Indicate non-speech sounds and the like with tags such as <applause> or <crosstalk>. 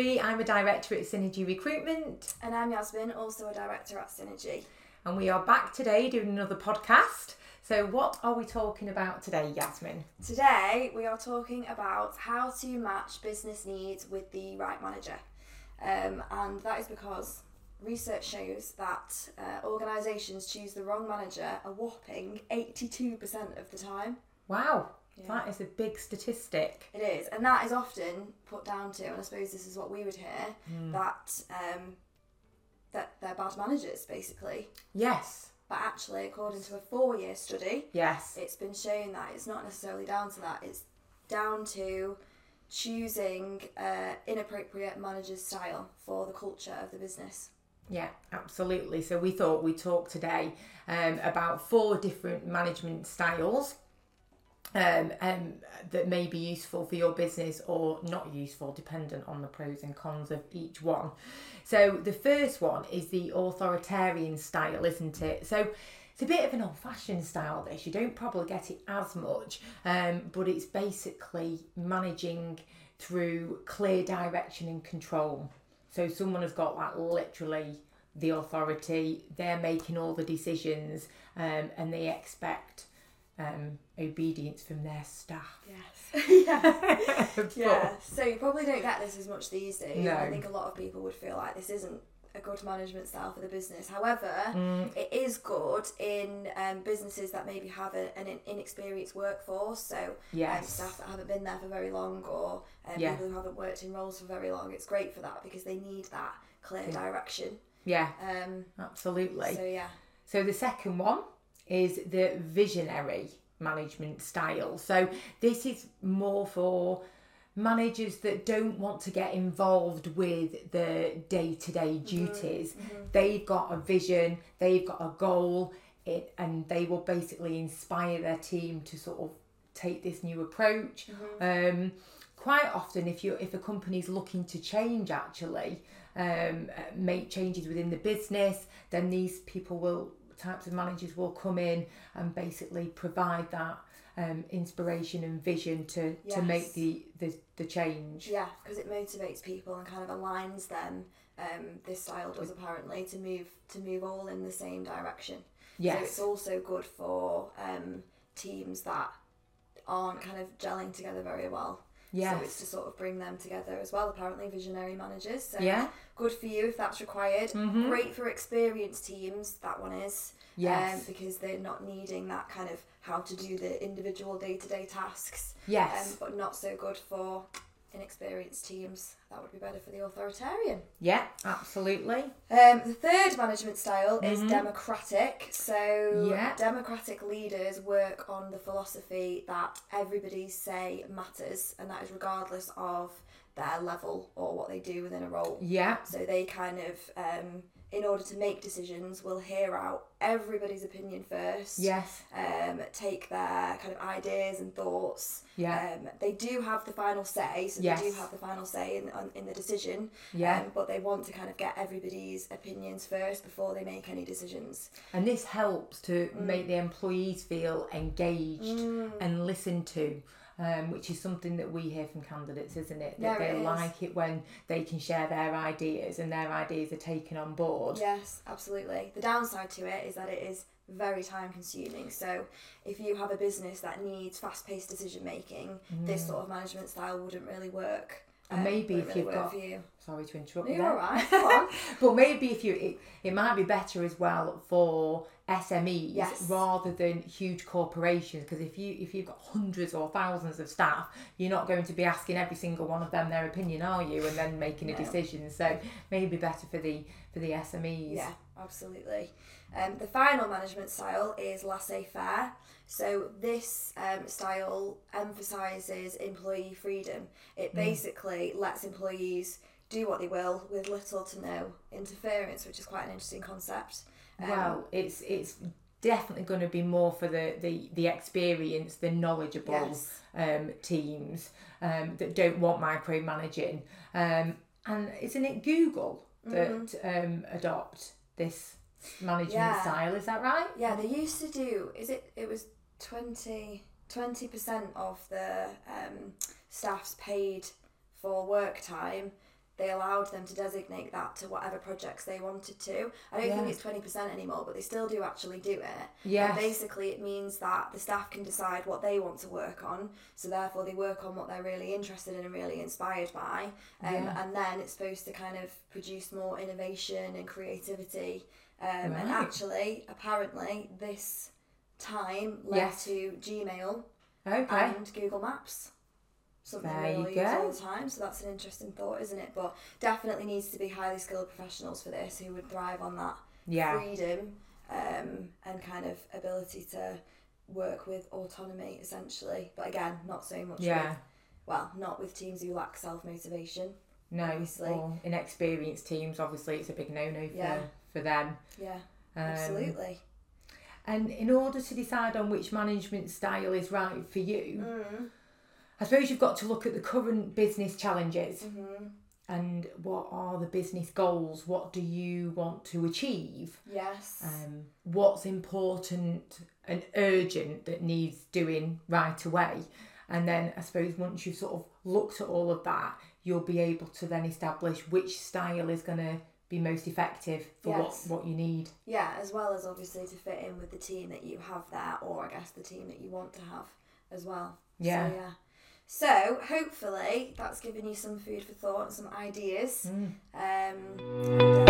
I'm a director at Synergy Recruitment. And I'm Yasmin, also a director at Synergy. And we are back today doing another podcast. So, what are we talking about today, Yasmin? Today, we are talking about how to match business needs with the right manager. Um, and that is because research shows that uh, organisations choose the wrong manager a whopping 82% of the time. Wow, yeah. that is a big statistic. It is, and that is often put down to, and I suppose this is what we would hear, mm. that um, that they're bad managers, basically. Yes. But actually, according to a four-year study, yes, it's been shown that it's not necessarily down to that. It's down to choosing uh, inappropriate manager's style for the culture of the business. Yeah, absolutely. So we thought we'd talk today um, about four different management styles um, um, that may be useful for your business or not useful, dependent on the pros and cons of each one. So the first one is the authoritarian style, isn't it? So it's a bit of an old fashioned style, this. You don't probably get it as much, um, but it's basically managing through clear direction and control. So someone has got like literally the authority, they're making all the decisions, um, and they expect um, obedience from their staff. Yes. <laughs> <laughs> yeah. yeah. So you probably don't get this as much these days. No. I think a lot of people would feel like this isn't a good management style for the business. However, mm. it is good in um, businesses that maybe have a, an inexperienced workforce. So um, yes. um, staff that haven't been there for very long or um, yeah. people who haven't worked in roles for very long. It's great for that because they need that clear yeah. direction. Yeah. Um, absolutely. So yeah. So the second one is the visionary management style. So this is more for managers that don't want to get involved with the day-to-day mm-hmm. duties. Mm-hmm. They've got a vision, they've got a goal, it, and they will basically inspire their team to sort of take this new approach. Mm-hmm. Um, quite often, if you if a company's looking to change, actually um, make changes within the business, then these people will types of managers will come in and basically provide that um, inspiration and vision to yes. to make the the, the change. Yeah, because it motivates people and kind of aligns them. Um, this style does apparently to move to move all in the same direction. Yes. So it's also good for um, teams that aren't kind of gelling together very well. Yes. So it's to sort of bring them together as well. Apparently, visionary managers. So yeah. Good for you if that's required. Mm-hmm. Great for experienced teams. That one is. Yes. Um, because they're not needing that kind of how to do the individual day to day tasks. Yes. Um, but not so good for inexperienced teams. That would be better for the authoritarian. Yeah, absolutely. Um, the third management style is mm-hmm. democratic. So, yeah. democratic leaders work on the philosophy that everybody's say matters, and that is regardless of their level or what they do within a role. Yeah. So, they kind of. Um, in order to make decisions, will hear out everybody's opinion first. Yes. Um, take their kind of ideas and thoughts. Yeah. Um, they do have the final say, so yes. they do have the final say in on, in the decision. Yeah. Um, but they want to kind of get everybody's opinions first before they make any decisions. And this helps to mm. make the employees feel engaged mm. and listened to um, which is something that we hear from candidates, isn't it? That they like it when they can share their ideas and their ideas are taken on board. Yes, absolutely. The downside to it is that it is very time consuming. So if you have a business that needs fast paced decision making, mm. this sort of management style wouldn't really work. And maybe if really you've got, you. Sorry to interrupt you, you're all right. <laughs> but maybe if you, it, it might be better as well for SMEs yes. rather than huge corporations because if you if you've got hundreds or thousands of staff you're not going to be asking every single one of them their opinion are you? And then making a decision. So maybe better for the for the SMEs yeah absolutely. Um, the final management style is laissez-faire. So this um, style emphasizes employee freedom. It mm. basically lets employees do what they will with little to no interference which is quite an interesting concept um, well, it's it's definitely going to be more for the the the experienced, the knowledgeable yes. um, teams um, that don't want micromanaging. Um, and isn't it Google that mm-hmm. um, adopt this management yeah. style? Is that right? Yeah, they used to do. Is it? It was 20 percent of the um, staff's paid for work time they allowed them to designate that to whatever projects they wanted to. I don't yeah. think it's 20% anymore, but they still do actually do it. Yeah. basically, it means that the staff can decide what they want to work on, so therefore they work on what they're really interested in and really inspired by. Um, yeah. And then it's supposed to kind of produce more innovation and creativity. Um, right. And actually, apparently, this time led yes. to Gmail okay. and Google Maps something there we all use all the time. So that's an interesting thought, isn't it? But definitely needs to be highly skilled professionals for this who would thrive on that yeah. freedom um, and kind of ability to work with autonomy essentially. But again, not so much yeah. with well, not with teams who lack self motivation. No, obviously. or inexperienced teams, obviously it's a big no no for yeah. for them. Yeah. Um, absolutely. And in order to decide on which management style is right for you, mm I suppose you've got to look at the current business challenges mm-hmm. and what are the business goals? What do you want to achieve? Yes. Um, what's important and urgent that needs doing right away? And then I suppose once you've sort of looked at all of that, you'll be able to then establish which style is going to be most effective for yes. what, what you need. Yeah, as well as obviously to fit in with the team that you have there, or I guess the team that you want to have as well. Yeah. So, yeah. So hopefully that's given you some food for thought and some ideas. Mm. Um, and, uh,